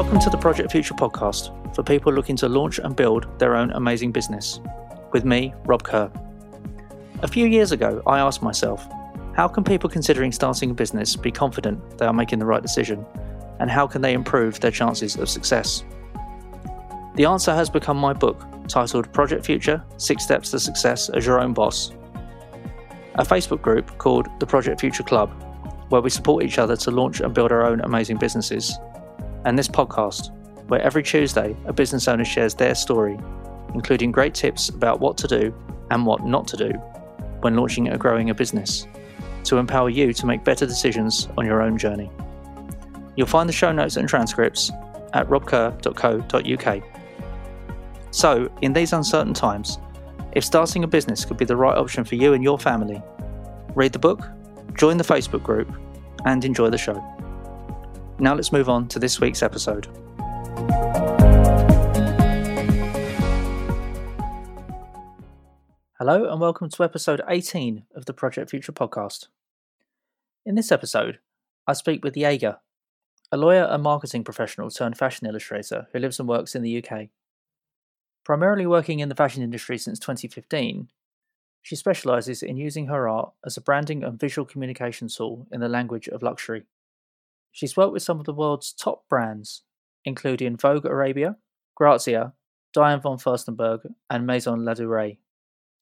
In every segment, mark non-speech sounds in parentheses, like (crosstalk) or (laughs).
Welcome to the Project Future podcast for people looking to launch and build their own amazing business. With me, Rob Kerr. A few years ago, I asked myself, how can people considering starting a business be confident they are making the right decision? And how can they improve their chances of success? The answer has become my book, titled Project Future Six Steps to Success as Your Own Boss. A Facebook group called the Project Future Club, where we support each other to launch and build our own amazing businesses and this podcast, where every Tuesday a business owner shares their story, including great tips about what to do and what not to do when launching or growing a business, to empower you to make better decisions on your own journey. You'll find the show notes and transcripts at robkerr.co.uk. So, in these uncertain times, if starting a business could be the right option for you and your family, read the book, join the Facebook group, and enjoy the show. Now let's move on to this week's episode. Hello, and welcome to episode 18 of the Project Future podcast. In this episode, I speak with YEGA, a lawyer and marketing professional turned fashion illustrator who lives and works in the UK. Primarily working in the fashion industry since 2015, she specialises in using her art as a branding and visual communication tool in the language of luxury. She's worked with some of the world's top brands, including Vogue Arabia, Grazia, Diane von Furstenberg, and Maison Ladurée.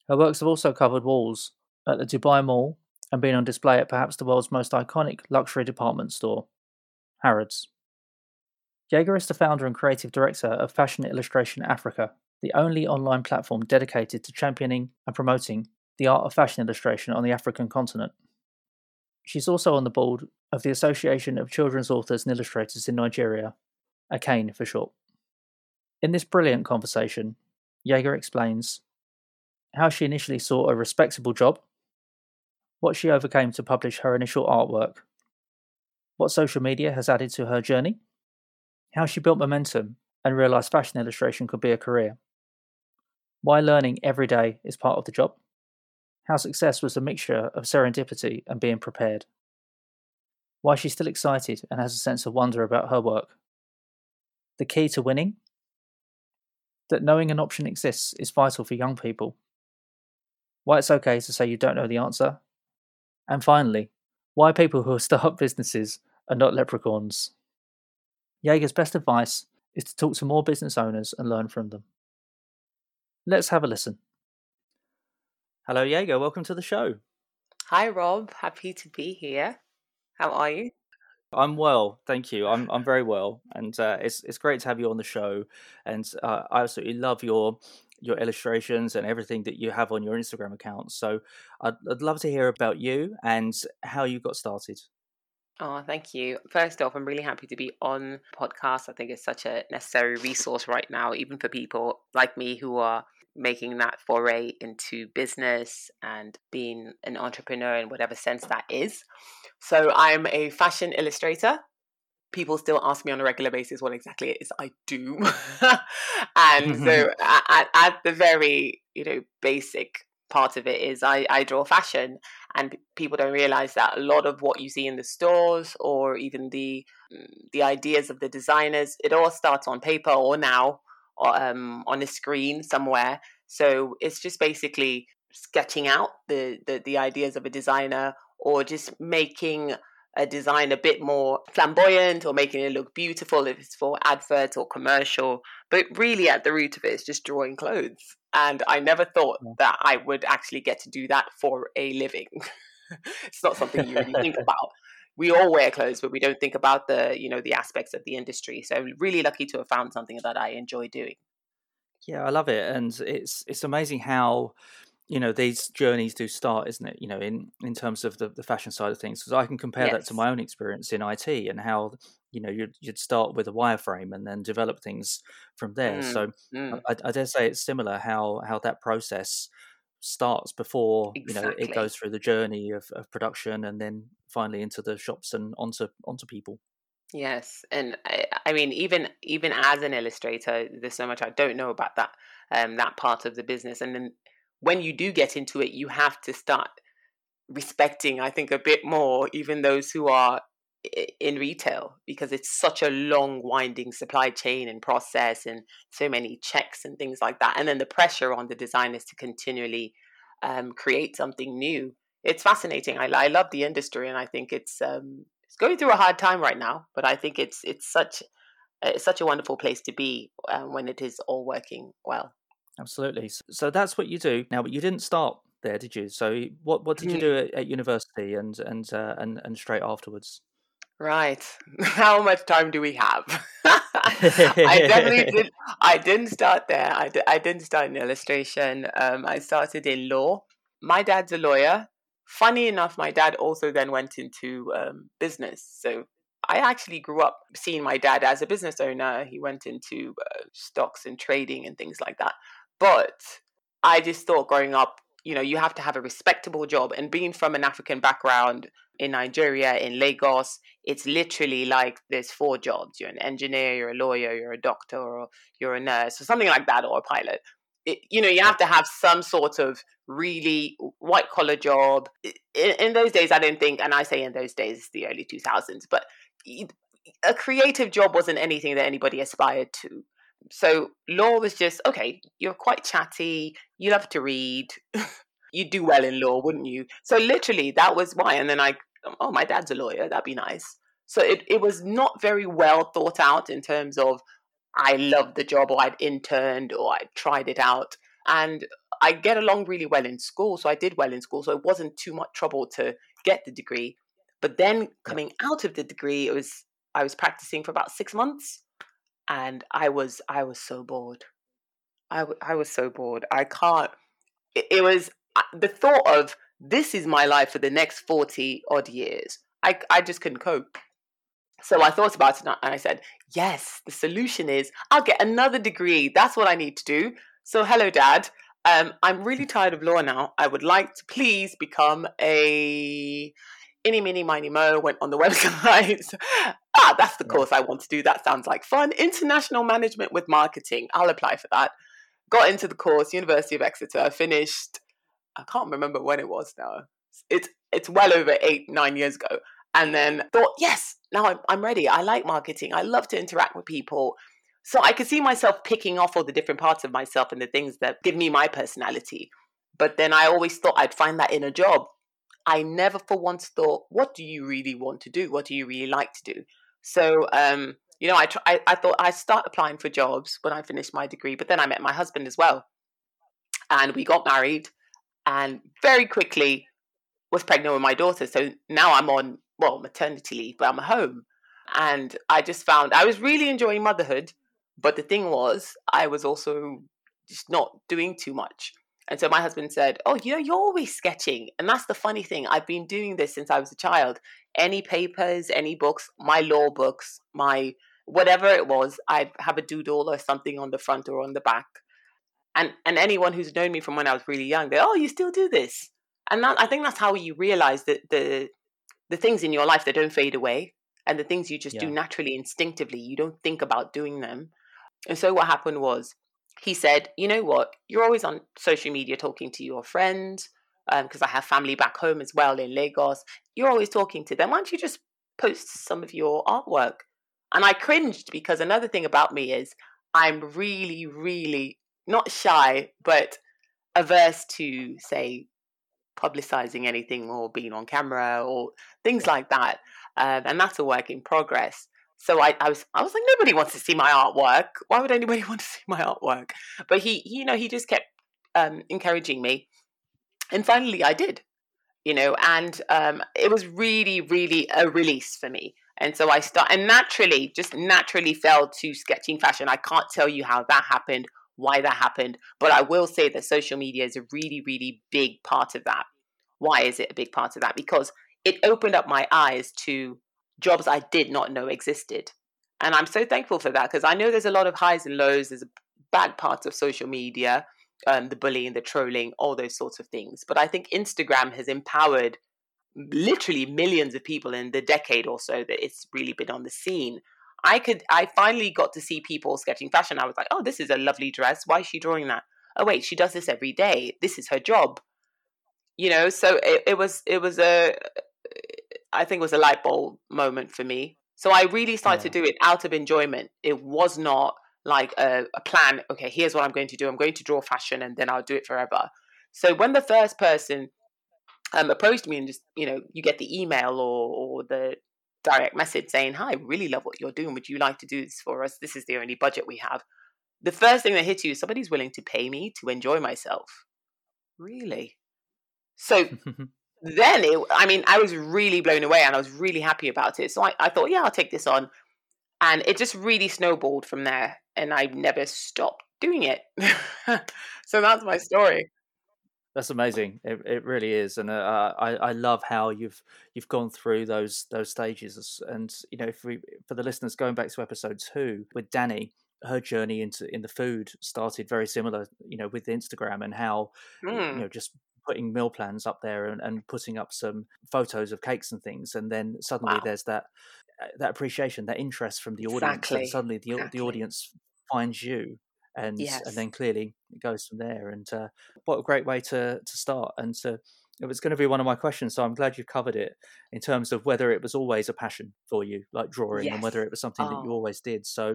Her works have also covered walls at the Dubai Mall and been on display at perhaps the world's most iconic luxury department store, Harrods. YEGA is the founder and creative director of Fashion Illustration Africa, the only online platform dedicated to championing and promoting the art of fashion illustration on the African continent. She's also on the board of the Association of Children's Authors and Illustrators in Nigeria, ACAIN for short. In this brilliant conversation, YEGA explains how she initially sought a respectable job, what she overcame to publish her initial artwork, what social media has added to her journey, how she built momentum and realised fashion illustration could be a career, why learning every day is part of the job, how success was a mixture of serendipity and being prepared why she's still excited and has a sense of wonder about her work. The key to winning? That knowing an option exists is vital for young people. Why it's okay to say you don't know the answer. And finally, why people who (laughs) start businesses are not leprechauns. YEGA's best advice is to talk to more business owners and learn from them. Let's have a listen. Hello, YEGA. Welcome to the show. Hi, Rob. Happy to be here. How are you? I'm well, thank you. I'm I'm very well, and uh, it's it's great to have you on the show. And uh, I absolutely love your your illustrations and everything that you have on your Instagram account. So I'd, I'd love to hear about you and how you got started. Oh, thank you. First off, I'm really happy to be on podcast. I think it's such a necessary resource right now, even for people like me who are making that foray into business and being an entrepreneur in whatever sense that is. So I'm a fashion illustrator. People still ask me on a regular basis what exactly it is I do. (laughs) and so (laughs) at, at, the very, you know, basic part of it is I, I draw fashion and people don't realize that a lot of what you see in the stores or even the mm, the ideas of the designers it all starts on paper or now um, on a screen somewhere so it's just basically sketching out the, the the ideas of a designer or just making a design a bit more flamboyant or making it look beautiful if it's for advert or commercial. But really, at the root of it, it, is just drawing clothes. And I never thought that I would actually get to do that for a living. (laughs) it's not something you really think (laughs) about. We all wear clothes, but we don't think about the, you know, the aspects of the industry. So really lucky to have found something that I enjoy doing. Yeah, I love it, and it's it's amazing how you know these journeys do start isn't it you know in in terms of the, the fashion side of things because i can compare yes. that to my own experience in it and how you know you'd, you'd start with a wireframe and then develop things from there mm, so mm. I, I, dare say it's similar how how that process starts before exactly. you know it goes through the journey of, of production and then finally into the shops and onto onto people yes and I, I mean even even as an illustrator there's so much i don't know about that um that part of the business and then when you do get into it, you have to start respecting, I think, a bit more, even those who are in retail because it's such a long winding supply chain and process and so many checks and things like that and then the pressure on the designers to continually um, create something new it's fascinating. I, I love the industry and i think it's um, it's going through a hard time right now but i think it's it's such it's such a wonderful place to be um, when it is all working well. Absolutely. So that's what you do. Now but you didn't start there did you? So what what did you mm. do at, at university and and uh, and and straight afterwards Right. (laughs) How much time do we have? (laughs) I definitely (laughs) did. I didn't start there. I, d- I didn't start in illustration. Um, I started in law. My dad's a lawyer. Funny enough, my dad also then went into um, business. So I actually grew up seeing my dad as a business owner. He went into uh, stocks and trading and things like that. But I just thought growing up, you know, you have to have a respectable job. And being from an African background, in Nigeria, in Lagos, it's literally like there's four jobs. You're an engineer, you're a lawyer, you're a doctor, or you're a nurse, or something like that, or a pilot. It, you know, you have to have some sort of really white collar job. In, in, those days, I didn't think, and I say in those days, the early 2000s, but a creative job wasn't anything that anybody aspired to. So law was just okay. You're quite chatty. You love to read. (laughs) You'd do well in law, wouldn't you? So literally, that was why. And then I oh, my dad's a lawyer, that'd be nice. So it, it was not very well thought out in terms of I loved the job or I'd interned or I'd tried it out. And I get along really well in school. So I did well in school. So it wasn't too much trouble to get the degree. But then coming out of the degree, it was I was practicing for about six months and I was I was so bored. I, w- I was so bored. I can't. It, it was the thought of this is my life for the next 40 odd years. I, I just couldn't cope. So I thought about it and I said, yes, the solution is I'll get another degree. That's what I need to do. So, hello, Dad. Um, I'm really tired of law now. I would like to please become a any, mini, miny, mo. Went on the (laughs) website. ah, that's the course I want to do. That sounds like fun. International management with marketing. I'll apply for that. Got into the course, University of Exeter, finished I can't remember when it was now. It's it's well over eight nine years ago, and then thought, yes, now I'm I'm ready. I like marketing. I love to interact with people. So I could see myself picking off all the different parts of myself and the things that give me my personality. But then I always thought I'd find that in a job. I never for once thought, what do you really want to do? What do you really like to do? So, um, you know, I, try, I, I thought I'd start applying for jobs when I finished my degree, but then I met my husband as well. And we got married and very quickly was pregnant with my daughter. So now I'm on, well, maternity leave, but I'm home. And I just found I was really enjoying motherhood. But the thing was, I was also just not doing too much. And so my husband said, Oh, you know, you're always sketching. And that's the funny thing. I've been doing this since I was a child. Any papers, any books, my law books, my whatever it was, I'd have a doodle or something on the front or on the back and and anyone who's known me from when I was really young, they oh, you still do this, and that, I think that's how you realize that the the things in your life that don't fade away, and the things you just yeah. do naturally, instinctively, you don't think about doing them. And so what happened was, he said, you know what, you're always on social media talking to your friends, because um, I have family back home as well in Lagos. You're always talking to them. Why don't you just post some of your artwork? And I cringed because another thing about me is I'm really, really not shy, but averse to, say, publicizing anything or being on camera or things like that. Um, and that's a work in progress. So I, I was I was like, nobody wants to see my artwork. Why would anybody (laughs) want to see my artwork? But he, you know, he just kept um, encouraging me. And finally I did, you know, and um, it was really, really a release for me. And so I start and naturally, just naturally fell to sketching fashion. I can't tell you how that happened why that happened. But I will say that social media is a really, really big part of that. Why is it a big part of that? Because it opened up my eyes to jobs I did not know existed. And I'm so thankful for that because I know there's a lot of highs and lows. There's bad parts of social media, um, the bullying, the trolling, all those sorts of things. But I think Instagram has empowered literally millions of people in the decade or so that it's really been on the scene I could I finally got to see people sketching fashion. I was like, oh, this is a lovely dress. Why is she drawing that? Oh wait, she does this every day. This is her job. You know, so it, it was it was a I think it was a light bulb moment for me. So I really started yeah. to do it out of enjoyment. It was not like a, a plan. Okay, here's what I'm going to do. I'm going to draw fashion, and then I'll do it forever. So when the first person um, approached me and just you know you get the email or or the direct message saying, "Hi, I really love what you're doing. Would you like to do this for us? This is the only budget we have." The first thing that hits you is somebody's willing to pay me to enjoy myself. Really? So (laughs) then it, I mean, I was really blown away and I was really happy about it. So I, I thought, yeah, I'll take this on. And it just really snowballed from there. And I never stopped doing it. (laughs) so that's my story. That's amazing. It, it really is, and uh, I I love how you've you've gone through those those stages. And you know, if we for the listeners going back to episode two with Danny, her journey into in the food started very similar. You know, with Instagram and how mm. you hmm. know just putting meal plans up there and, and putting up some photos of cakes and things, and then suddenly wow. there's that uh, that appreciation, that interest from the audience, exactly. and suddenly the exactly. the audience finds you, and yes. and then clearly it goes from there. And uh, what a great way to to start and to it was going to be one of my questions, so I'm glad you've covered it in terms of whether it was always a passion for you, like drawing, yes. and whether it was something oh. that you oh. always did. So,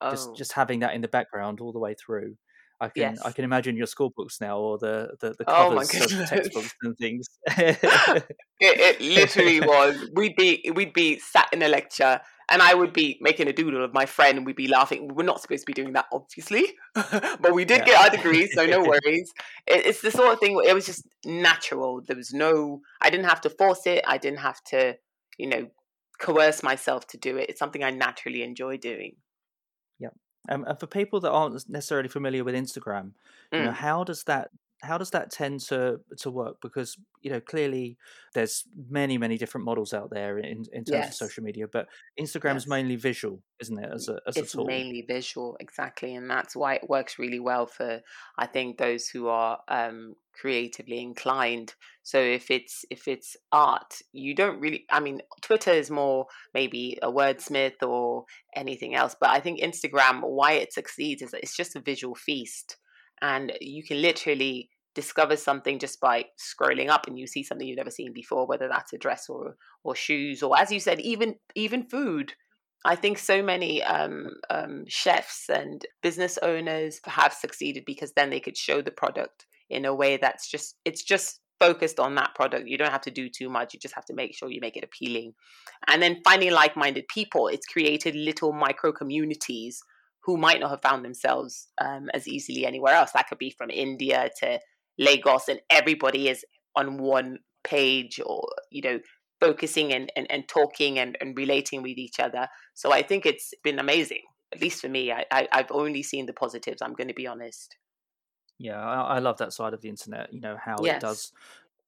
oh. just just having that in the background all the way through I can yes. I can imagine your school books now or the the, the oh covers oh of textbooks and things. (laughs) it, it, literally was. We'd be we'd be sat in a lecture and I would be making a doodle of my friend and we'd be laughing. We are not supposed to be doing that, obviously, (laughs) but we did yeah. get our degrees, so no (laughs) worries. It, it's the sort of thing. It was just natural. There was no. I didn't have to force it. I didn't have to, you know, coerce myself to do it. It's something I naturally enjoy doing. Um, and for people that aren't necessarily familiar with Instagram, mm. you know, mm. how does that how does that tend to to work? Because you know, clearly there's many many different models out there in, in terms yes. of social media, but Instagram yes. is mainly visual, isn't it? As a as it's a tool, mainly visual, exactly, and that's why it works really well for I think those who are um, creatively inclined. So if it's if it's art, you don't really. I mean, Twitter is more maybe a wordsmith or anything else, but I think Instagram, why it succeeds is that it's just a visual feast and you can literally discover something just by scrolling up and you see something you've never seen before whether that's a dress or or shoes or as you said even even food. I think so many um, um, chefs and business owners have succeeded because then they could show the product in a way that's just it's just focused on that product. You don't have to do too much. You just have to make sure you make it appealing. And then finding like-minded people it's created little micro communities who might not have found themselves um, as easily anywhere else. That could be from India to Lagos, and everybody is on one page or, you know, focusing and, and, and talking and, and relating with each other. So I think it's been amazing, at least for me. I, I, have only seen the positives, I'm going to be honest. Yeah, I, I love that side of the internet, you know, how yes. it does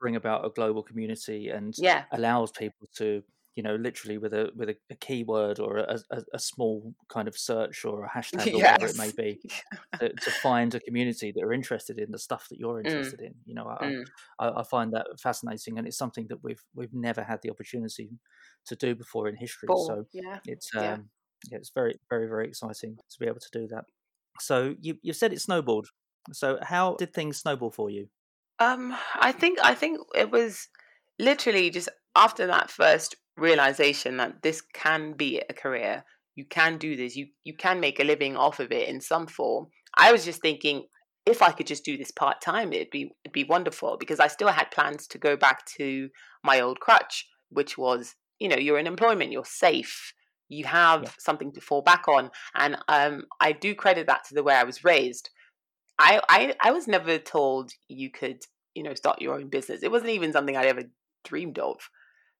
bring about a global community and yeah. allows people to you know, literally with a with a, a keyword or a, a, a, small kind of search or a (laughs) hashtag or whatever it may be, (laughs) to, to, find a community that are interested in the stuff that you're mm. interested mm. in. You know, I, mm. I, I, find that fascinating, and it's something that we've we've never had the opportunity to do before in history. So yeah. it's um, yeah. yeah, it's very very very exciting to be able to do that. So you you said it snowballed. So how did things snowball for you? Um, I think I think it was literally just after that first realization that this can be a career. You can do this. You you can make a living off of it in some form. I was just thinking if i could just do this part time it'd be it'd be wonderful because i still had plans to go back to my old crutch which was you know you're in employment you're safe you have yeah. something to fall back on. And um, i do credit that to the way i was raised. I, I i was never told you could you know start your own business. It wasn't even something I'd ever dreamed of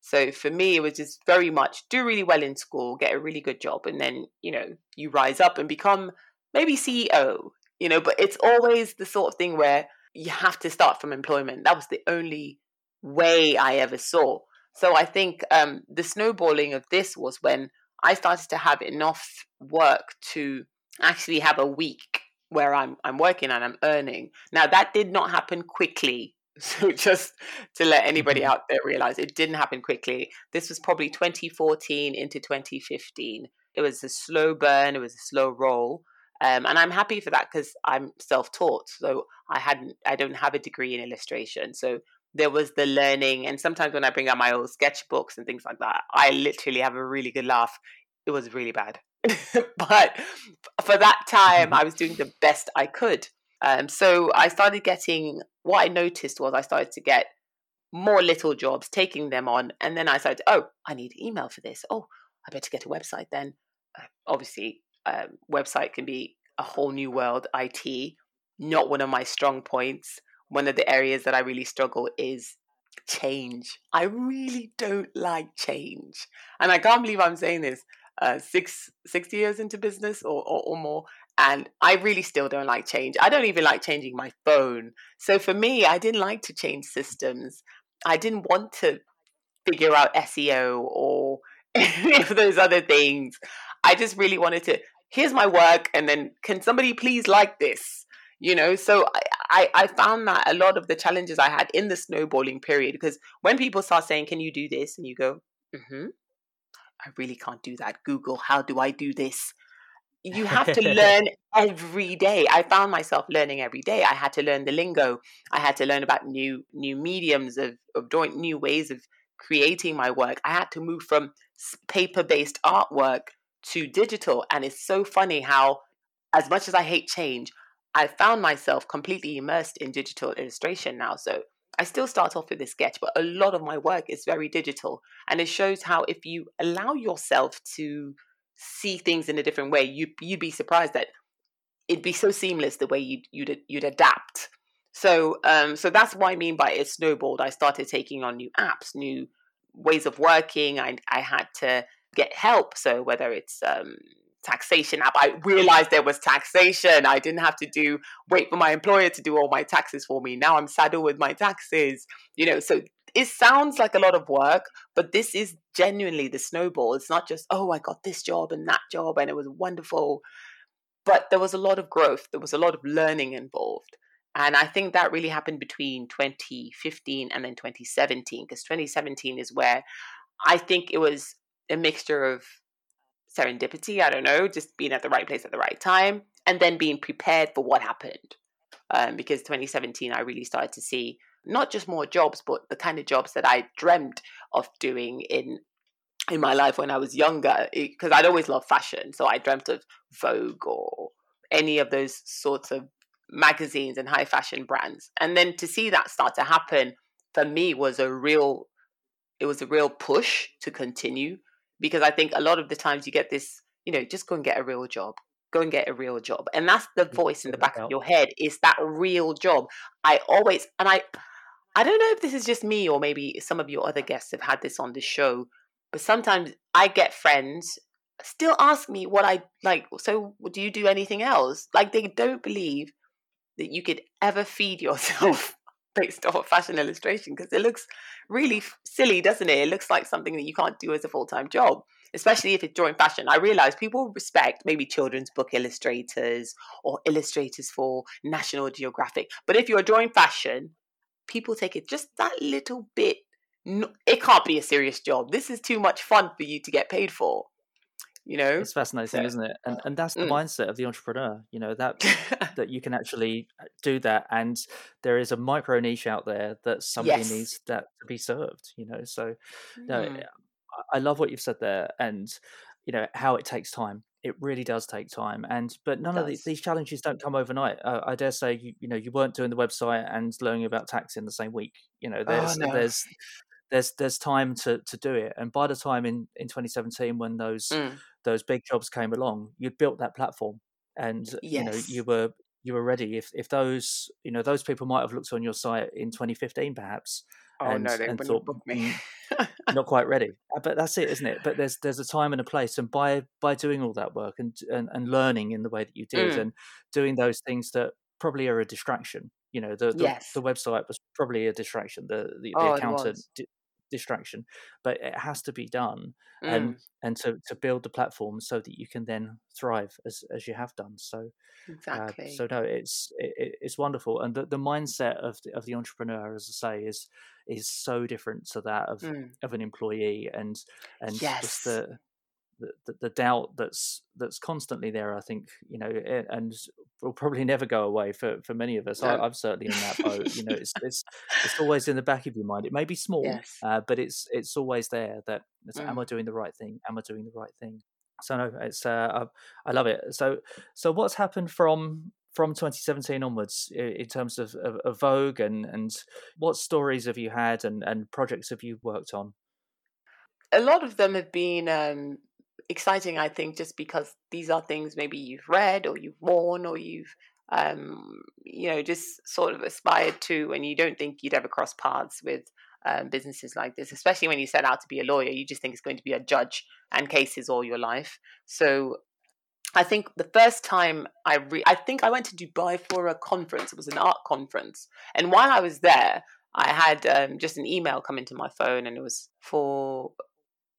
so for me, it was just very much do really well in school, get a really good job, and then, you know, you rise up and become maybe CEO, you know, but it's always the sort of thing where you have to start from employment. That was the only way I ever saw. So I think um, the snowballing of this was when I started to have enough work to actually have a week where I'm I'm working and I'm earning. Now that did not happen quickly (laughs) So just to let anybody mm-hmm. out there realize it didn't happen quickly. This was probably 2014 into 2015. It was a slow burn, it was a slow roll. Um, and I'm happy for that because I'm self-taught. So I hadn't I don't have a degree in illustration. So there was the learning. And sometimes when I bring out my old sketchbooks and things like that, I literally have a really good laugh. It was really bad. (laughs) but for that time, I was doing the best I could. Um, so I started getting what I noticed was I started to get more little jobs, taking them on, and then I said, Oh, I need email for this. Oh, I better get a website then. Uh, obviously, um, website can be a whole new world. IT, not one of my strong points. One of the areas that I really struggle is change. I really don't like change, and I can't believe I'm saying this. Uh, six six years into business or, or, or more, and I really still don't like change. I don't even like changing my phone. So for me, I didn't like to change systems. I didn't want to figure out SEO or (laughs) any of those other things. I just really wanted to, here's my work, and then can somebody please like this? You know, so I, I, found that a lot of the challenges I had in the snowballing period, because when people start saying, Can you do this? And you go, mm-hmm. I really can't do that. Google, how do I do this? You have to learn every day. I found myself learning every day. I had to learn the lingo. I had to learn about new new mediums of of doing new ways of creating my work. I had to move from paper based artwork to digital, and it's so funny how, as much as I hate change, I found myself completely immersed in digital illustration now. So I still start off with a sketch, but a lot of my work is very digital, and it shows how if you allow yourself to see things in a different way, you you'd be surprised that it'd be so seamless the way you'd you'd you'd adapt. So um so that's what I mean by it snowballed. I started taking on new apps, new ways of working. I I had to get help. So whether it's um taxation app. I realized there was taxation. I didn't have to do wait for my employer to do all my taxes for me. Now I'm saddled with my taxes. You know, so it sounds like a lot of work, but this is genuinely the snowball. It's not just, oh, I got this job and that job and it was wonderful. But there was a lot of growth, there was a lot of learning involved. And I think that really happened between 2015 and then 2017, because 2017 is where I think it was a mixture of serendipity, I don't know, just being at the right place at the right time, and then being prepared for what happened. Um, because 2017, I really started to see not just more jobs, but the kind of jobs that I dreamt of doing in in my life when I was younger. Eh, because I'd always loved fashion, so I dreamt of Vogue or any of those sorts of magazines and high fashion brands. And then to see that start to happen for me was a real it was a real push to continue because I think a lot of the times you get this, you know, just go and get a real job. Go and get a real job. And that's the voice in the back of your head is that real job. I always and I I don't know if this is just me or maybe some of your other guests have had this on the show, but sometimes I get friends still ask me what I like. So, do you do anything else? Like, they don't believe that you could ever feed (laughs) yourself based off of fashion illustration because it looks really silly, doesn't it? It looks like something that you can't do as a full time job, especially if it's drawing fashion. I realize people respect maybe children's book illustrators or illustrators for National Geographic, but if you're drawing fashion, people take it just that little bit. No, it can't be a serious job. This is too much fun for you to get paid for. You know, it's fascinating, isn't it? And and that's the mm. mindset of the entrepreneur. You know that (laughs) that you can actually uh, do that, and there is a micro niche out there that somebody yes. needs that to be served. You know, so mm. no, I love what you've said there, and you know how it takes time it really does take time and but none of these, these challenges don't come overnight uh, i dare say you, you know you weren't doing the website and learning about tax in the same week you know there's oh, no. there's there's there's time to to do it and by the time in in 2017 when those mm. those big jobs came along you'd built that platform and yes. you know you were you were ready if if those you know those people might have looked on your site in 2015 perhaps Oh and, no, they and thought, book me. (laughs) Not quite ready. Uh, but that's it, isn't it? But there's there's a time and a place, and by by doing all that work and and, and learning in the way that you did, mm. and doing those things that probably are a distraction. You know, the the, yes. the website was probably a distraction. The the, the oh, accountant distraction, but it has to be done, mm. and and to to build the platform so that you can then thrive as as you have done. So exactly. Uh, so no, it's it, it's wonderful, and the, the mindset of the, of the entrepreneur, as I say, is is so different to that of mm. of an employee, and and yes. just the the, the, doubt that's that's constantly there. I think you know, and will probably never go away for, for many of us. No. I, am certainly in that boat. you know, (laughs) it's it's it's always in the back of your mind. It may be small, yes. uh, but it's it's always there. That mm. am I doing the right thing? Am I doing the right thing? So no, it's uh, I, I love it. So so what's happened from from 2017 onwards in terms of, of, of, Vogue and, and what stories have you had and, and projects have you worked on? A lot of them have been um, exciting, I think, just because these are things maybe you've read or you've worn or you've, um, you know, just sort of aspired to, and you don't think you'd ever cross paths with um, businesses like this, especially when you set out to be a lawyer. You just think it's going to be a judge and cases all your life. So I think the first time I re- I think I went to Dubai for a conference. It was an art conference, and while I was there, I had um, just an email come into my phone, and it was for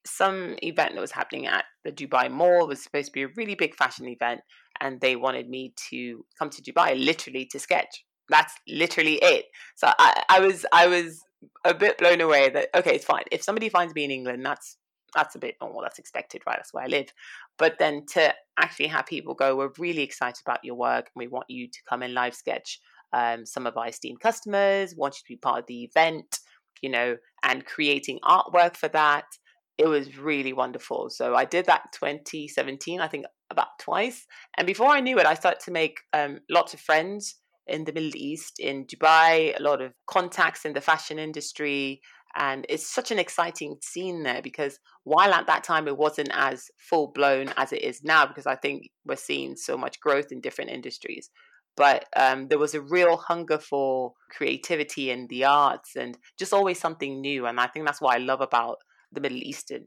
some event that was happening at the Dubai Mall. It was supposed to be a really big fashion event, and they wanted me to come to Dubai literally to sketch. That's literally it. So I, I was I was a bit blown away that okay, it's fine. If somebody finds me in England, that's that's a bit normal. That's expected, right? That's where I live. But then to actually have people go, we're really excited about your work, and we want you to come and live sketch um, some of our esteemed customers. Want you to be part of the event, you know, and creating artwork for that it was really wonderful. So I did that 2017, I think about twice. And before I knew it, I started to make um, lots of friends in the Middle East, in Dubai, a lot of contacts in the fashion industry. And it's such an exciting scene there because while at that time it wasn't as full blown as it is now, because I think we're seeing so much growth in different industries. But um, there was a real hunger for creativity in the arts and just always something new. And I think that's what I love about the Middle Eastern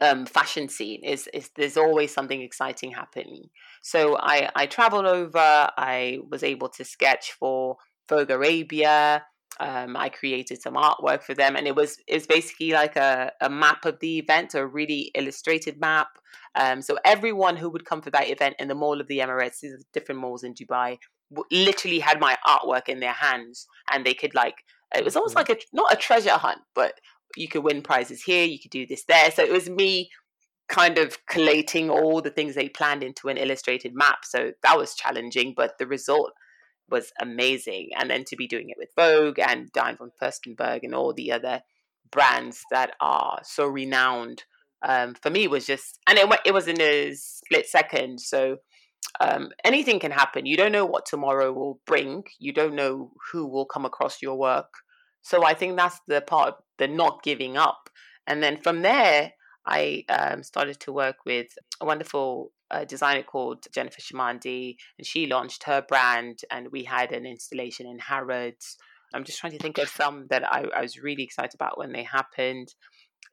um, fashion scene is is there's always something exciting happening. So I I traveled over. I was able to sketch for Vogue Arabia. Um, I created some artwork for them, and it was it was basically like a, a map of the event, a really illustrated map. Um, so everyone who would come for that event in the Mall of the Emirates, these are different malls in Dubai, literally had my artwork in their hands, and they could like it was almost like a not a treasure hunt, but you could win prizes here, you could do this there. So it was me kind of collating all the things they planned into an illustrated map. So that was challenging, but the result was amazing. And then to be doing it with Vogue and Diane von Furstenberg and all the other brands that are so renowned um, for me was just, and it, it was in a split second. So um, anything can happen. You don't know what tomorrow will bring. You don't know who will come across your work. So I think that's the part, the not giving up. And then from there, I um, started to work with a wonderful uh, designer called Jennifer Chamandi, and she launched her brand, and we had an installation in Harrods. I'm just trying to think of some that I, I was really excited about when they happened.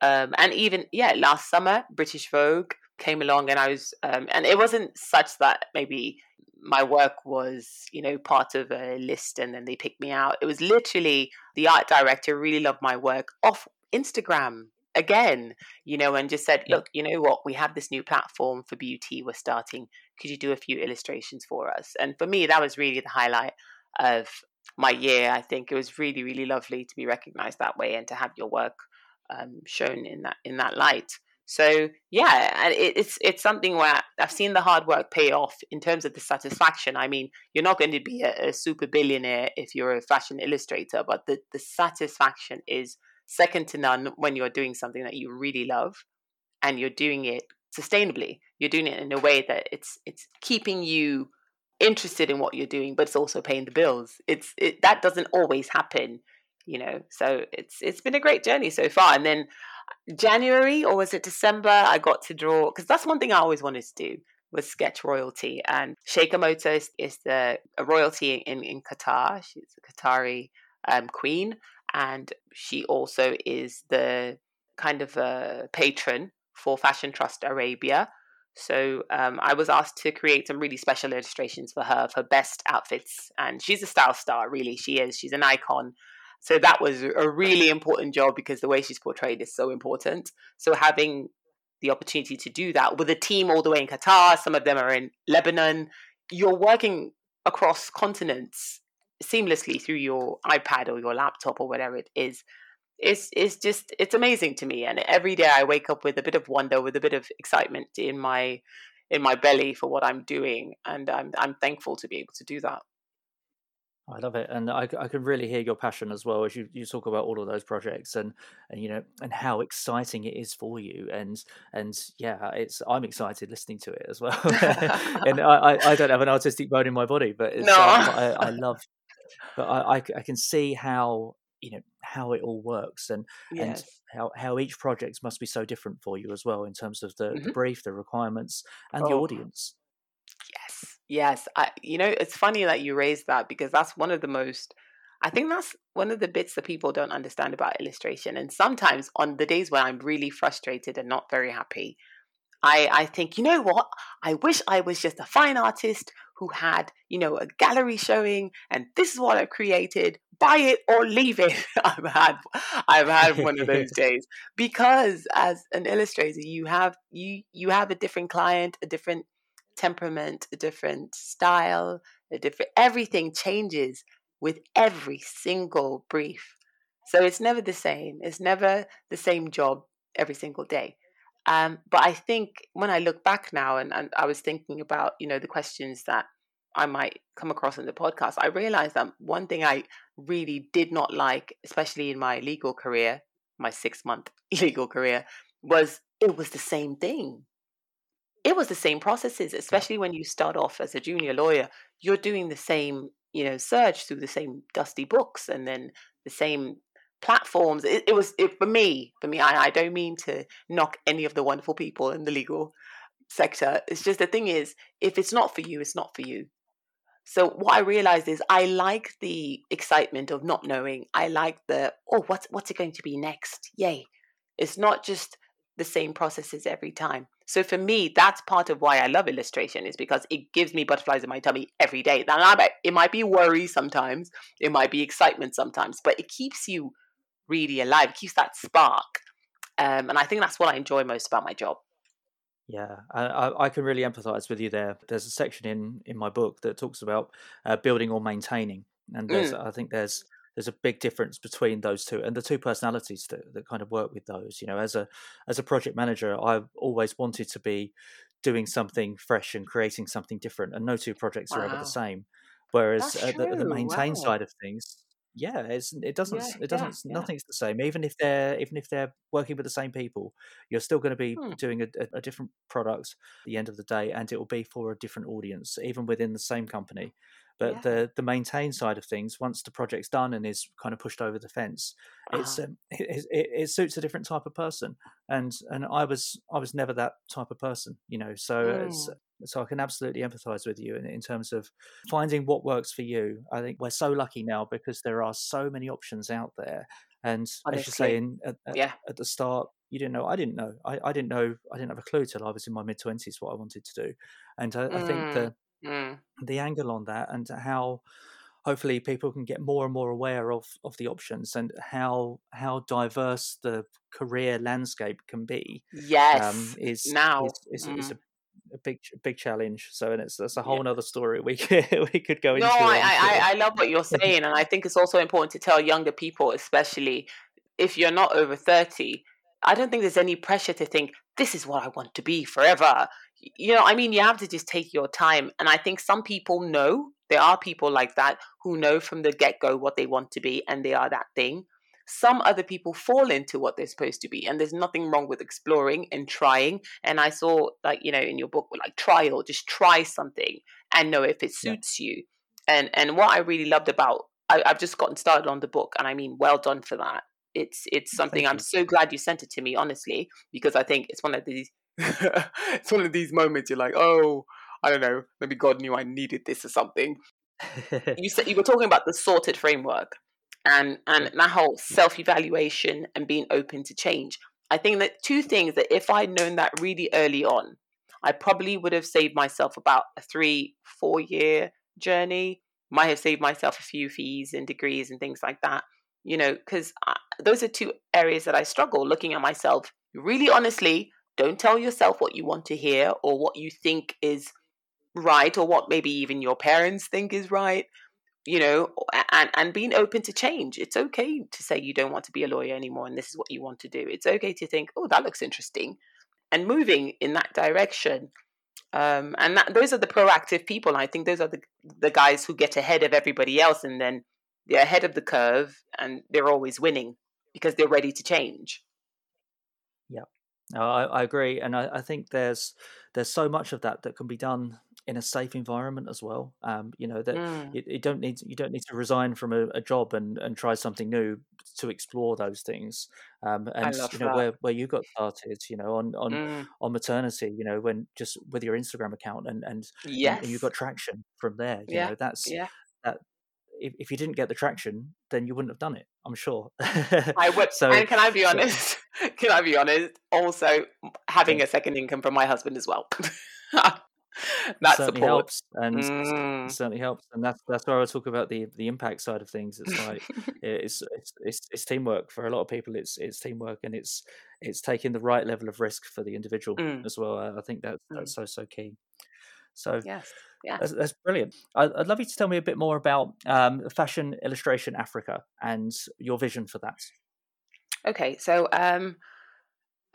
Um, and even, yeah, last summer, British Vogue came along, and I was, um, and it wasn't such that maybe my work was, you know, part of a list and then they picked me out. It was literally the art director really loved my work off Instagram again, you know, and just said, look, you know what, we have this new platform for beauty we're starting. Could you do a few illustrations for us? And for me, that was really the highlight of my year. I think it was really, really lovely to be recognized that way and to have your work um, shown in that in that light. So yeah, and it's it's something where I've seen the hard work pay off in terms of the satisfaction. I mean, you're not going to be a, a super billionaire if you're a fashion illustrator, but the the satisfaction is second to none when you're doing something that you really love and you're doing it sustainably. You're doing it in a way that it's it's keeping you interested in what you're doing, but it's also paying the bills. It's it, that doesn't always happen, you know. So it's it's been a great journey so far. And then January or was it December? I got to draw because that's one thing I always wanted to do was sketch royalty. And Sheikha Moza is, is the a royalty in, in Qatar. She's a Qatari um, queen, and she also is the kind of a patron for Fashion Trust Arabia. So um, I was asked to create some really special illustrations for her, her best outfits, and she's a style star. Really, she is. She's an icon. So that was a really important job because the way she's portrayed is so important. So having the opportunity to do that with a team all the way in Qatar, some of them are in Lebanon, you're working across continents seamlessly through your iPad or your laptop or whatever it is. it's it's just it's amazing to me and every day i wake up with a bit of wonder with a bit of excitement in my in my belly for what i'm doing and i'm i'm thankful to be able to do that I love it, and I, I can really hear your passion as well as you, you talk about all of those projects and, and you know and how exciting it is for you and and yeah, it's I'm excited listening to it as well. (laughs) and (laughs) I, I don't have an artistic bone in my body, but it's, no, um, I, I love, but I, I can see how you know how it all works and yes. and how, how each project must be so different for you as well in terms of the, mm-hmm. the brief the requirements and oh. the audience yes yes I, you know it's funny that you raised that because that's one of the most i think that's one of the bits that people don't understand about illustration and sometimes on the days when i'm really frustrated and not very happy I, I think, you know what? I wish I was just a fine artist who had, you know, a gallery showing and this is what I've created. Buy it or leave it. (laughs) I've had I've had one of those (laughs) days. Because as an illustrator, you have you you have a different client, a different temperament, a different style, a different everything changes with every single brief. So it's never the same. It's never the same job every single day. Um, but I think when I look back now and, and I was thinking about, you know, the questions that I might come across in the podcast, I realized that one thing I really did not like, especially in my legal career, my six month (laughs) legal career, was it was the same thing. It was the same processes, especially when you start off as a junior lawyer. You're doing the same, you know, search through the same dusty books and then the same platforms it, it was it, for me for me I, I don't mean to knock any of the wonderful people in the legal sector. It's just the thing is if it's not for you it's not for you. So what i realized is i like the excitement of not knowing. I like the oh what's what's it going to be next? Yay. It's not just the same processes every time. So for me that's part of why i love illustration is because it gives me butterflies in my tummy every day. It might be worry sometimes it might be excitement sometimes but it keeps you really alive, it keeps that spark. Um, and I think that's what I enjoy most about my job. Yeah, I, I can really empathise with you there. There's a section in in my book that talks about uh, building or maintaining, and there's, mm. I think there's there's a big difference between those two and the two personalities that, that kind of work with those. You know, as a as a project manager, I've always wanted to be doing something fresh and creating something different, and no two projects wow. are ever the same. Whereas uh, the, the maintain wow. side of things, yeah, it's it doesn't yeah, it doesn't yeah, nothing's the same. Even if they're even if they're working with the same people, you're still going to be hmm. doing a, a, a, different product at the end of the day, and it will be for a different audience, even within the same company. But yeah. the the maintain side of things, once the project's done and is kind of pushed over the fence, uh-huh. it's um, (laughs) it, it, it, suits a different type of person. And and I was I was never that type of person, you know. So mm. so I can absolutely empathise with you in, in terms of finding what works for you. I think we're so lucky now because there are so many options out there. And Honestly. as you say, in, at, yeah. at the start, you didn't know. I didn't know. I, I didn't know. I didn't have a clue till I was in my mid twenties what I wanted to do. And I, mm. I think the mm. the angle on that and how hopefully people can get more and more aware of of the options and how how diverse the career landscape can be. Um, yes, um, is now is, is, mm. is a, a big big challenge. So and it's that's a whole yeah. other story we (laughs) could we could go no, into. No, I, I I love what you're (laughs) saying, and I think it's also important to tell younger people, especially if you're not over thirty. I don't think there's any pressure to think this is what I want to be forever you know, I mean, you have to just take your time. And I think some people know, there are people like that who know from the get go what they want to be and they are that thing. Some other people fall into what they're supposed to be. And there's nothing wrong with exploring and trying. And I saw, like, you know, in your book, like trial, just try something and know if it suits yeah. you. And and what I really loved about I, I've just gotten started on the book, and I mean, well done for that it's it's something I'm so glad you sent it to me, honestly, because I think it's one of these (laughs) it's one of these moments you're like, oh, I don't know, maybe God knew I needed this or something. (laughs) you said you were talking about the sorted framework and and that whole self evaluation and being open to change. I think that two things that if I'd known that really early on, I probably would have saved myself about a three, four year journey. Might have saved myself a few fees and degrees and things like that. You know, because uh, those are two areas that I struggle looking at myself really honestly don't tell yourself what you want to hear or what you think is right or what maybe even your parents think is right. you know, and, and being open to change. It's okay to say you don't want to be a lawyer anymore and this is what you want to do. It's okay to think, oh, that looks interesting, and moving in that direction. Um, and that, those are the proactive people. I think those are the the guys who get ahead of everybody else, and then they're ahead of the curve, and they're always winning because they're ready to change. No, I, I agree, and I, I think there's there's so much of that that can be done in a safe environment as well. Um, you know that mm. you, you, don't need you don't need to resign from a, a, job and, and try something new to explore those things. Um, and you know that. where where you got started, you know, on on mm. on maternity, you know, when just with your Instagram account and and, yes. and you got traction from there. You yeah. know, that's yeah. If, if you didn't get the traction, then you wouldn't have done it. I'm sure. I would. (laughs) so, and can I be honest? (laughs) can I be honest? Also, having a second income from my husband as well. (laughs) that certainly support. helps and mm. certainly helps and that's that's where I talk about the the impact side of things it's like it's, it's, it's it's teamwork for a lot of people it's it's teamwork and it's it's taking the right level of risk for the individual mm. as well I think that's that's mm. so so key so yes yeah that's, that's brilliant I'd, I'd, love you to tell me a bit more about um, fashion illustration Africa and your vision for that okay so um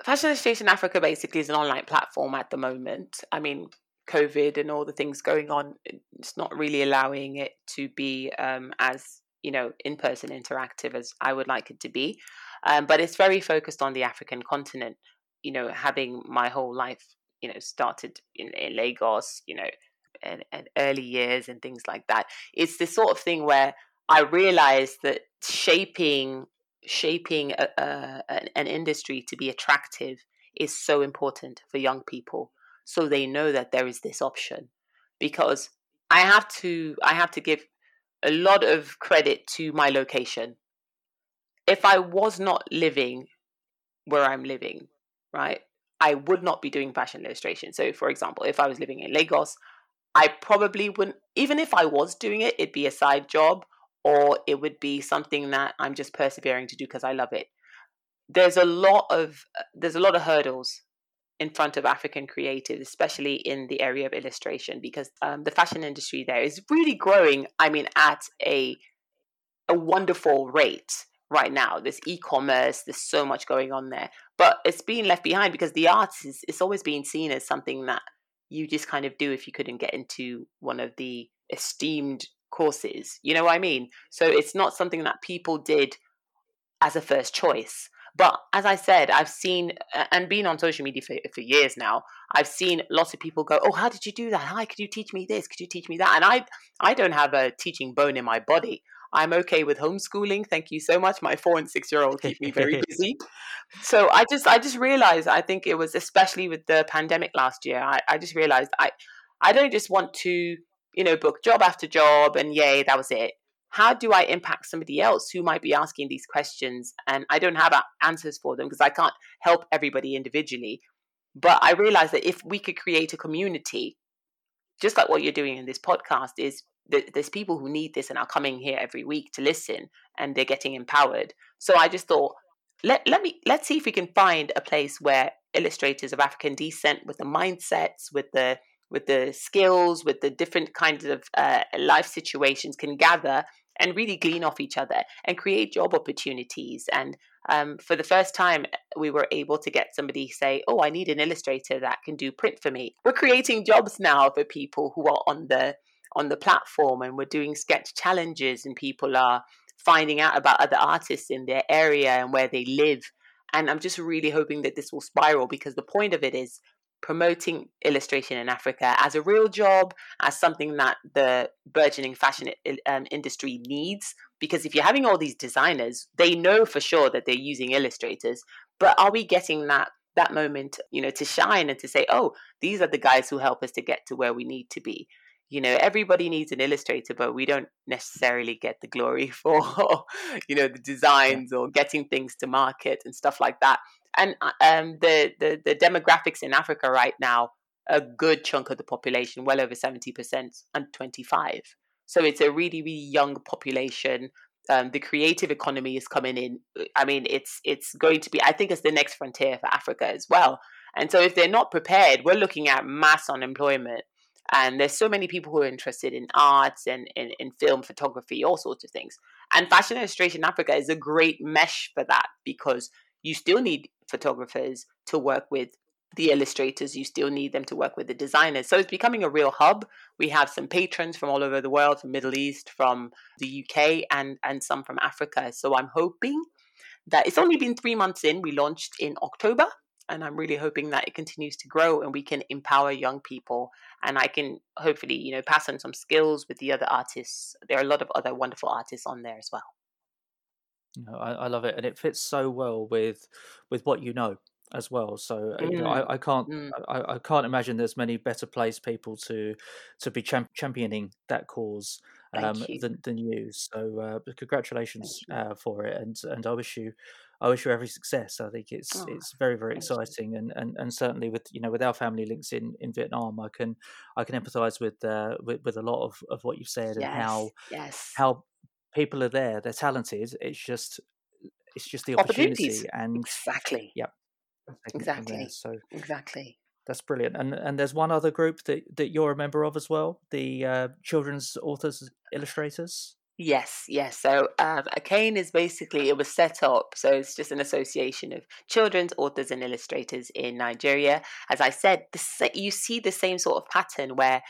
Fashion Illustration Africa basically is an online platform at the moment. I mean, COVID and all the things going on, it's not really allowing it to be um, as you know in person interactive as I would like it to be. Um, but it's very focused on the African continent. You know, having my whole life, you know, started in, in Lagos, you know, and, and early years and things like that. It's the sort of thing where I realized that shaping shaping a, a, an industry to be attractive is so important for young people so they know that there is this option. Because i have to i have to give a lot of credit to my location. If i was not living where i'm living right i would not be doing fashion illustration. So for example if i was living in lagos i probably wouldn't even if i was doing it it'd be a side job or it would be something that i'm just persevering to do because i love it there's a lot of there's a lot of hurdles in front of African creatives, especially in the area of illustration, because um, the fashion industry there is really growing. I mean, at a a wonderful rate right now. There's e-commerce. There's so much going on there, but it's being left behind because the arts is it's always being seen as something that you just kind of do if you couldn't get into one of the esteemed courses. You know what I mean? So it's not something that people did as a first choice. But as I said, I've seen and been on social media for, for years now. I've seen lots of people go, "Oh, how did you do that? Hi, could you teach me this? Could you teach me that?" And I, I don't have a teaching bone in my body. I'm okay with homeschooling. Thank you so much. My four and six year old keep me very (laughs) busy. So I just, I just realized. I think it was especially with the pandemic last year. I, I just realized I, I don't just want to, you know, book job after job and yay, that was it how do I impact somebody else who might be asking these questions? And I don't have answers for them because I can't help everybody individually. But I realized that if we could create a community, just like what you're doing in this podcast, is there's people who need this and are coming here every week to listen and they're getting empowered. So I just thought, let, let me let's see if we can find a place where illustrators of African descent with the mindsets, with the with the skills, with the different kinds of uh, life situations can gather and really glean off each other and create job opportunities. And um, for the first time, we were able to get somebody say, "Oh, I need an illustrator that can do print for me." We're creating jobs now for people who are on the on the platform, and we're doing sketch challenges, and people are finding out about other artists in their area and where they live. And I'm just really hoping that this will spiral because the point of it is promoting illustration in Africa as a real job, as something that the burgeoning fashion um, industry needs. Because if you're having all these designers, they know for sure that they're using illustrators. But are we getting that that moment, you know, to shine and to say, oh, these are the guys who help us to get to where we need to be? You know, everybody needs an illustrator, but we don't necessarily get the glory (laughs) for, you know, the designs or getting things to market and stuff like that and uh, um, the, the the demographics in Africa right now, a good chunk of the population, well over seventy percent, and twenty five. So it's a really really young population. Um, the creative economy is coming in. I mean, it's it's going to be. I think it's the next frontier for Africa as well. And so if they're not prepared, we're looking at mass unemployment. And there's so many people who are interested in arts and in, film photography, all sorts of things. And Fashion Illustration Africa is a great mesh for that because you still need photographers to work with the illustrators, you still need them to work with the designers. So it's becoming a real hub. We have some patrons from all over the world, from Middle East, from the UK, and and some from Africa. So I'm hoping that it's only been three months in. We launched in October, and I'm really hoping that it continues to grow and we can empower young people. And I can hopefully, you know, pass on some skills with the other artists. There are a lot of other wonderful artists on there as well. No, I, I love it, and it fits so well with with what you know as well. So uh, you know, I, I can't mm. I, I can't imagine there's many better placed people to to be champ- championing that cause um, you. than than you. So uh, congratulations uh, for it, and and I wish you. I wish you every success. I think it's Oh, it's very very exciting, and, and, and certainly with you know with our family links in, in Vietnam, I can I can empathise with, uh, with with a lot of, of what you've said and Yes, how yes. how people are there. They're talented. It's just it's just the opportunity, and Exactly. yeah, there. Exactly. So Exactly. that's brilliant. And and there's one other group that, that you're a member of as well, the uh, children's authors illustrators. Yes, yes. So um, ACAIN is basically it was set up. So it's just an association of children's authors and illustrators in Nigeria. As I said, the, sa- you see the same sort of pattern where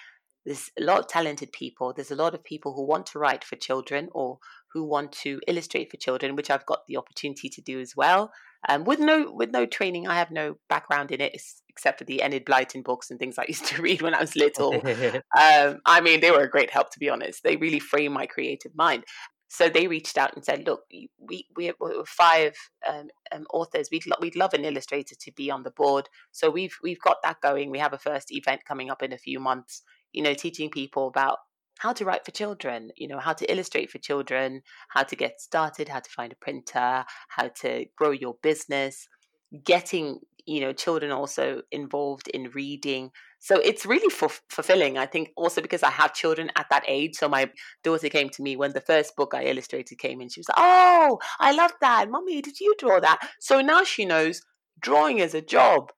there's a lot of talented people. There's a lot of people who want to write for children or who want to illustrate for children, which I've got the opportunity to do as well. Um, with no with no training, I have no background in it ex- except for the Enid Blyton books and things I used to (laughs) read when I was little. (laughs) Um, I mean, they were a great help to be honest. They really framed my creative mind. So they reached out and said, "Look, we we we're five um, um, authors. We'd lo- we'd love an illustrator to be on the board. So we've we've got that going. We have a first event coming up in a few months. You know, teaching people about how to write for children. You know, how to illustrate for children, how to get started, how to find a printer, how to grow your business, getting you know children also involved in reading. So it's really f- fulfilling i think also because i have children at that age. So my daughter came to me when the first book i illustrated came in she was like oh i love that. Mommy did you draw that? So now she knows drawing is a job.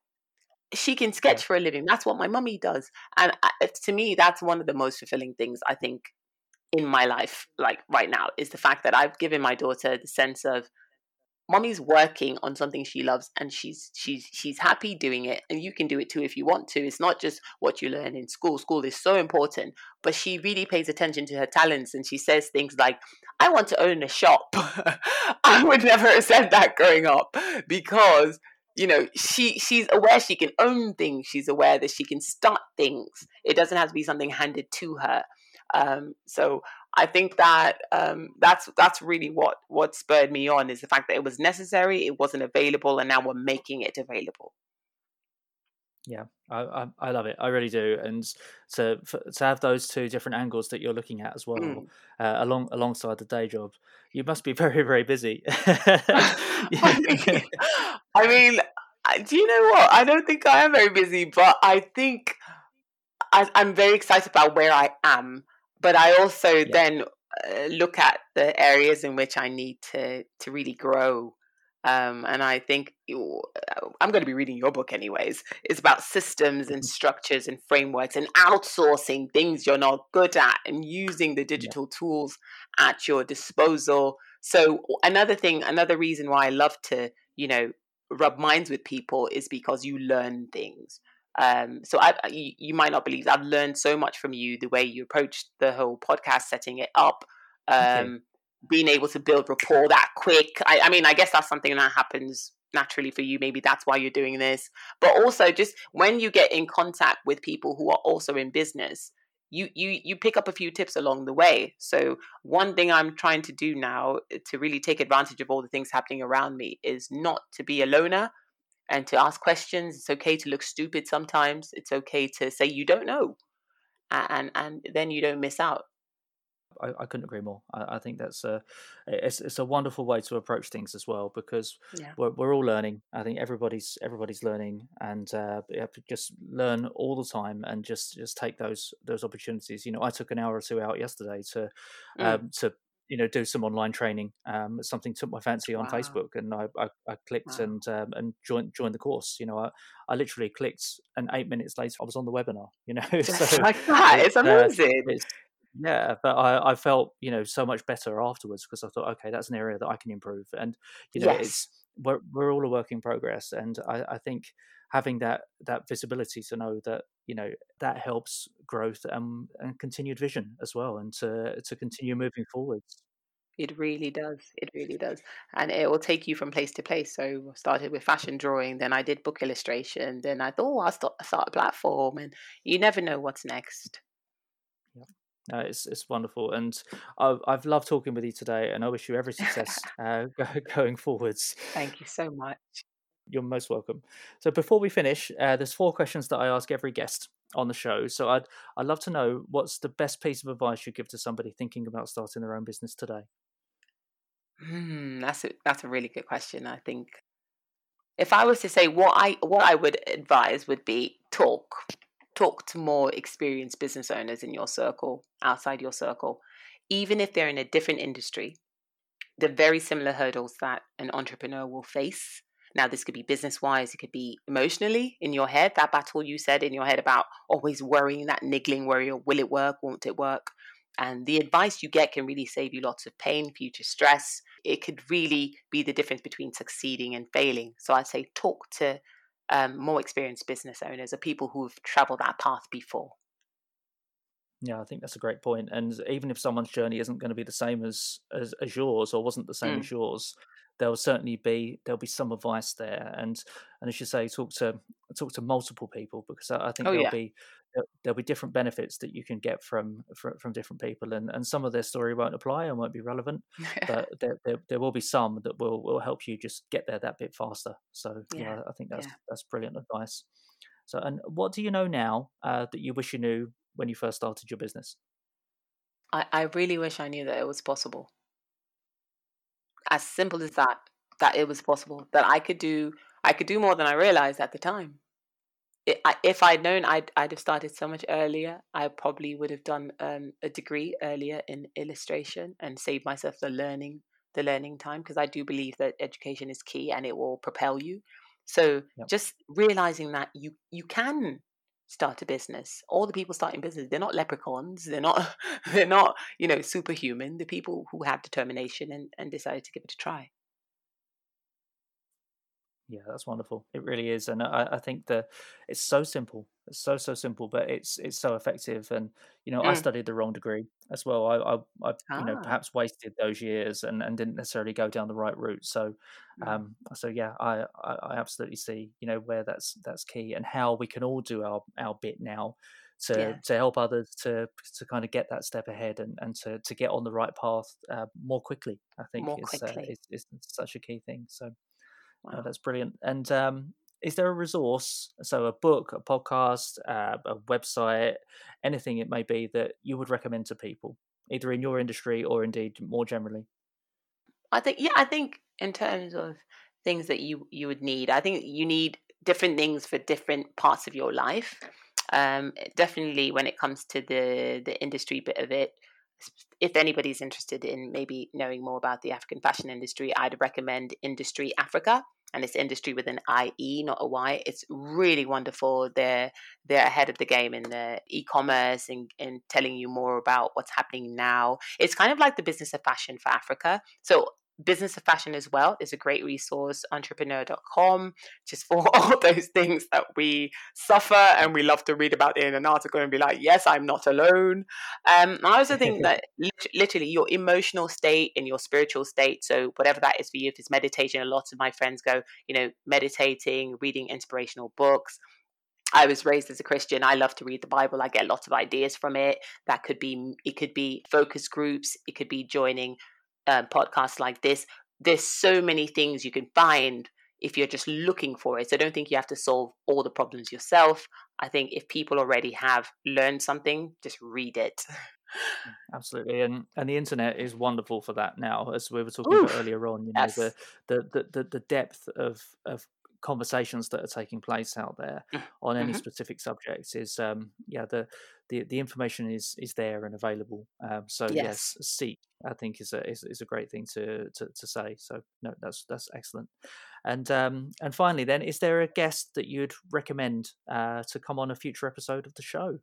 She can sketch for a living. That's what my mummy does. And uh, to me that's one of the most fulfilling things i think in my life like right now is the fact that i've given my daughter the sense of mommy's working on something she loves and she's she's she's happy doing it and you can do it too if you want to. It's not just what you learn in school. School is so important but she really pays attention to her talents and she says things like i want to own a shop. (laughs) I would never have said that growing up because you know she she's aware she can own things. She's aware that she can start things. It doesn't have to be something handed to her. Um, so I think that um, that's that's really what what spurred me on is the fact that it was necessary, it wasn't available, and now we're making it available. Yeah, I, I, I love it. I really do. And to to have those two different angles that you're looking at as well, Mm. uh, along alongside the day job, you must be (laughs) very very busy. (laughs) I mean, I mean, do you know what? I don't think I am very busy, but I think I, I'm very excited about where I am. But I also Yeah. then uh, look at the areas in which I need to to really grow. Um, and I think uh, I'm going to be reading your book anyways. It's about systems and structures and frameworks and outsourcing things you're not good at and using the digital tools at your disposal. So another thing, another reason why I love to, you know, rub minds with people is because you learn things. Um, so I, you, you might not believe I've learned so much from you, the way you approached the whole podcast, setting it up, um, being able to build rapport that quick. I, I mean, I guess that's something that happens naturally for you. Maybe that's why you're doing this. But also, just when you get in contact with people who are also in business, you you you pick up a few tips along the way. So one thing I'm trying to do now to really take advantage of all the things happening around me is not to be a loner and to ask questions. It's okay to look stupid sometimes. It's okay to say you don't know, and and then you don't miss out. I, I couldn't agree more. I, I think that's a it's it's a wonderful way to approach things as well because Yeah. we're we're all learning. I think everybody's everybody's learning, and uh, you have to just learn all the time and just just take those those opportunities. You know, I took an hour or two out yesterday to Mm. um, to you know do some online training. Um, something took my fancy on Wow. Facebook, and I I, I clicked Wow. and um, and joined joined the course. You know, I, I literally clicked, and eight minutes later, I was on the webinar. You know, (laughs) so like that. It's it's uh, amazing. it's yeah, but I, I felt you know so much better afterwards because I thought, okay, that's an area that I can improve, and you know, Yes. it's we're we're all a work in progress, and I, I think having that that visibility to know that you know that helps growth and and continued vision as well, and to to continue moving forwards. It really does. It really does. And it will take you from place to place. So I started with fashion drawing, then I did book illustration, then I thought, oh, I'll start, start a platform. And you never know what's next. No, it's it's wonderful, and I've I've loved talking with you today, and I wish you every success (laughs) uh, (laughs) going forwards. Thank you so much. You're most welcome. So before we finish, uh, there's four questions that I ask every guest on the show. So I'd I'd love to know what's the best piece of advice you give to somebody thinking about starting their own business today. Hmm, that's a, that's a really good question. I think if I was to say what I what I would advise would be talk, talk to more experienced business owners in your circle, outside your circle, even if they're in a different industry. The very similar hurdles that an entrepreneur will face. Now, this could be business wise, it could be emotionally in your head. That battle you said in your head about always worrying, that niggling worry of will it work, won't it work? And the advice you get can really save you lots of pain, future stress. It could really be the difference between succeeding and failing. So I'd say talk to um, more experienced business owners or people who've traveled that path before. Yeah, I think that's a great point. And even if someone's journey isn't going to be the same as as, as yours or wasn't the same Mm. as yours, there will certainly be there'll be some advice there. And and as you say, talk to talk to multiple people because I, I think Oh, there'll yeah. be there'll be different benefits that you can get from from, from different people, and, and some of their story won't apply and won't be relevant, (laughs) but there, there there will be some that will will help you just get there that bit faster. So yeah, Yeah, I think that's yeah. that's brilliant advice. So and what do you know now uh, that you wish you knew when you first started your business? I, I really wish I knew that it was possible. As simple as that, that it was possible, that I could do I could do more than I realized at the time. If I'd known, I'd I'd have started so much earlier. I probably would have done um, a degree earlier in illustration and saved myself the learning the learning time because I do believe that education is key and it will propel you. So Yep. just realizing that you you can start a business. All the people starting business, they're not leprechauns. They're not (laughs) they're not you know superhuman. The people who have determination and and decided to give it a try. Yeah, that's wonderful. It really is, and I, I think that it's so simple. It's so so simple, but it's it's so effective. And you know, I Mm. studied the wrong degree as well. I I, I you know Ah. perhaps wasted those years and, and didn't necessarily go down the right route. So Mm. um so yeah, I, I I absolutely see you know where that's that's key and how we can all do our our bit now to Yeah. to help others to to kind of get that step ahead and and to to get on the right path uh, more quickly. I think More is uh, is is such a key thing. So. Wow. that's brilliant. And um, is there a resource, so a book, a podcast, uh, a website, anything it may be that you would recommend to people, either in your industry or indeed more generally? I think yeah, I think in terms of things that you you would need, I think you need different things for different parts of your life. Um, definitely when it comes to the the industry bit of it, if anybody's interested in maybe knowing more about the African fashion industry, I'd recommend Industrie Africa. And it's industry with an IE, not a Y. It's really wonderful. They're they're ahead of the game in the e-commerce and, and telling you more about what's happening now. It's kind of like the business of fashion for Africa. So business of fashion as well is a great resource entrepreneur.com just for (laughs) all those things that we suffer and we love to read about in an article and be like yes i'm not alone um, i also think (laughs) that literally your emotional state and your spiritual state so whatever that is for you if it's meditation a lot of my friends go you know meditating reading inspirational books I was raised as a Christian. I love to read the Bible. I get lots of ideas from it. That could be it could be focus groups. It could be joining um, podcasts like this. There's so many things you can find if you're just looking for it. So I don't think you have to solve all the problems yourself. I think if people already have learned something, just read it. Absolutely, and and the internet is wonderful for that now, as we were talking about earlier on. You know, yes. the the the the, the depth of of conversations that are taking place out there on any mhm. specific subjects is um, yeah the, the the information is is there and available. Um, so Yes. yes, seek I think is a is, is a great thing to, to to say. So no, that's that's excellent. And um, and finally, then, is there a guest that you'd recommend uh, to come on a future episode of the show?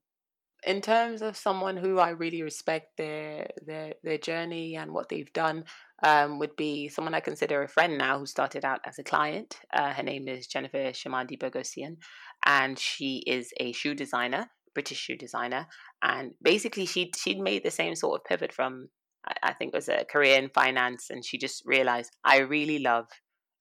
in terms of someone who I really respect their their their journey and what they've done, um, would be someone I consider a friend now who started out as a client. Uh, her name is Jennifer Chamandi Bogosian, and she is a shoe designer, British shoe designer, and basically she she'd made the same sort of pivot from I, I think it was a career in finance, and she just realized I really love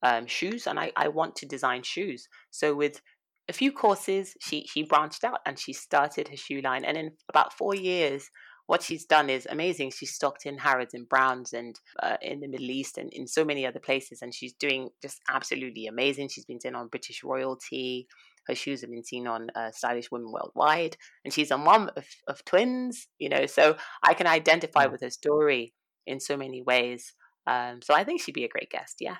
um, shoes and I, I want to design shoes. So with a few courses, she she branched out and she started her shoe line. And in about four years, what she's done is amazing. She's stocked in Harrods and Browns and uh, in the Middle East and in so many other places. And she's doing just absolutely amazing. She's been seen on British royalty. Her shoes have been seen on uh, stylish women worldwide. And she's a mom of, of twins, you know, so I can identify Mm. with her story in so many ways. Um, so I think she'd be a great guest. Yeah.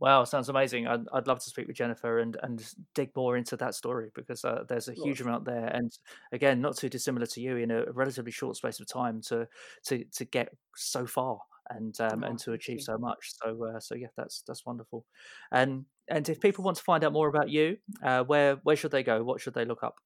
Wow, sounds amazing. I'd, I'd love to speak with Jennifer and, and dig more into that story because uh, there's a huge amount there. And again, not too dissimilar to you in a relatively short space of time to to, to get so far and um, Oh, and to achieve so much. So uh, so yeah, that's that's wonderful. And and if people want to find out more about you, uh, where where should they go? What should they look up?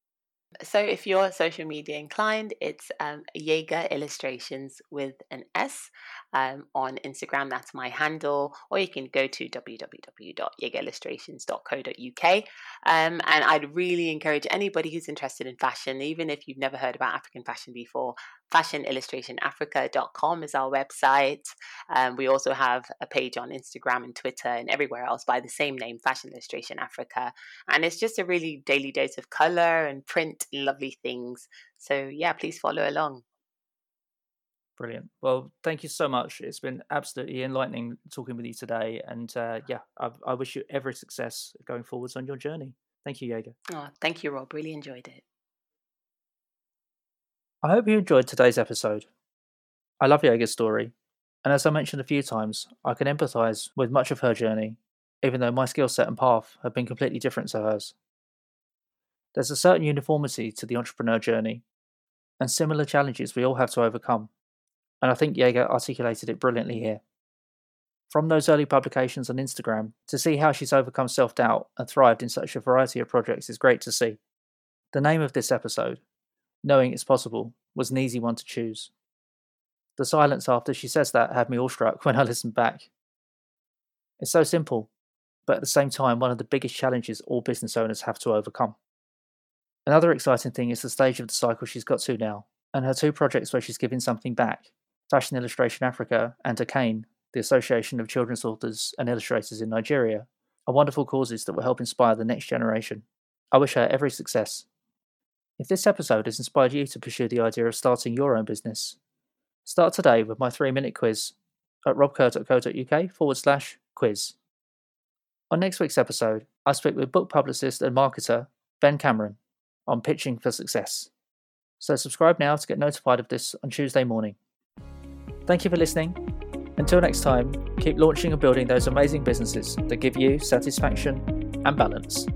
So if you're social media inclined, it's um, YEGA Illustrations with an S um, on Instagram. That's my handle, or you can go to www.yegaillustrations.co.uk. Um, and I'd really encourage anybody who's interested in fashion, even if you've never heard about African fashion before, fashionillustrationafrica.com is our website. Um, we also have a page on Instagram and Twitter and everywhere else by the same name, Fashion Illustration Africa and it's just a really daily dose of color and print lovely things. So yeah, please follow along. Brilliant. Well, thank you so much. It's been absolutely enlightening talking with you today. And uh, yeah, I, I wish you every success going forwards on your journey. Thank you, YEGA. Oh, thank you, Rob. Really enjoyed it. I hope you enjoyed today's episode. I love YEGA's story, and as I mentioned a few times, I can empathise with much of her journey, even though my skill set and path have been completely different to hers. There's a certain uniformity to the entrepreneur journey, and similar challenges we all have to overcome, and I think YEGA articulated it brilliantly here. From those early publications on Instagram, to see how she's overcome self doubt and thrived in such a variety of projects is great to see. The name of this episode, Knowing It's Possible, was an easy one to choose. The silence after she says that had me awestruck when I listened back. It's so simple, but at the same time, one of the biggest challenges all business owners have to overcome. Another exciting thing is the stage of the cycle she's got to now, and her two projects where she's giving something back Fashion Illustration Africa and ACAIN, the Association of Children's Authors and Illustrators in Nigeria, are wonderful causes that will help inspire the next generation. I wish her every success. If this episode has inspired you to pursue the idea of starting your own business, start today with my three minute quiz at robkerr.co.uk forward slash quiz. On next week's episode, I speak with book publicist and marketer Ben Cameron on pitching for success. So subscribe now to get notified of this on Tuesday morning. Thank you for listening. Until next time, keep launching and building those amazing businesses that give you satisfaction and balance.